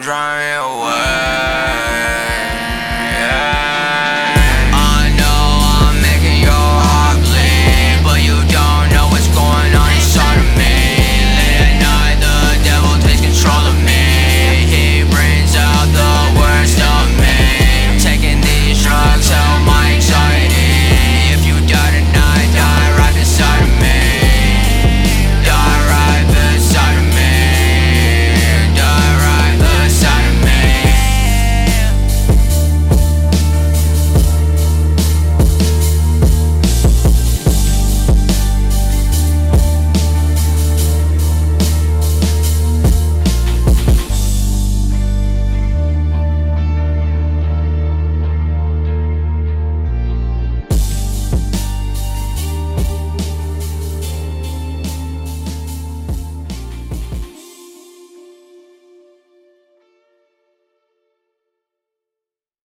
drowning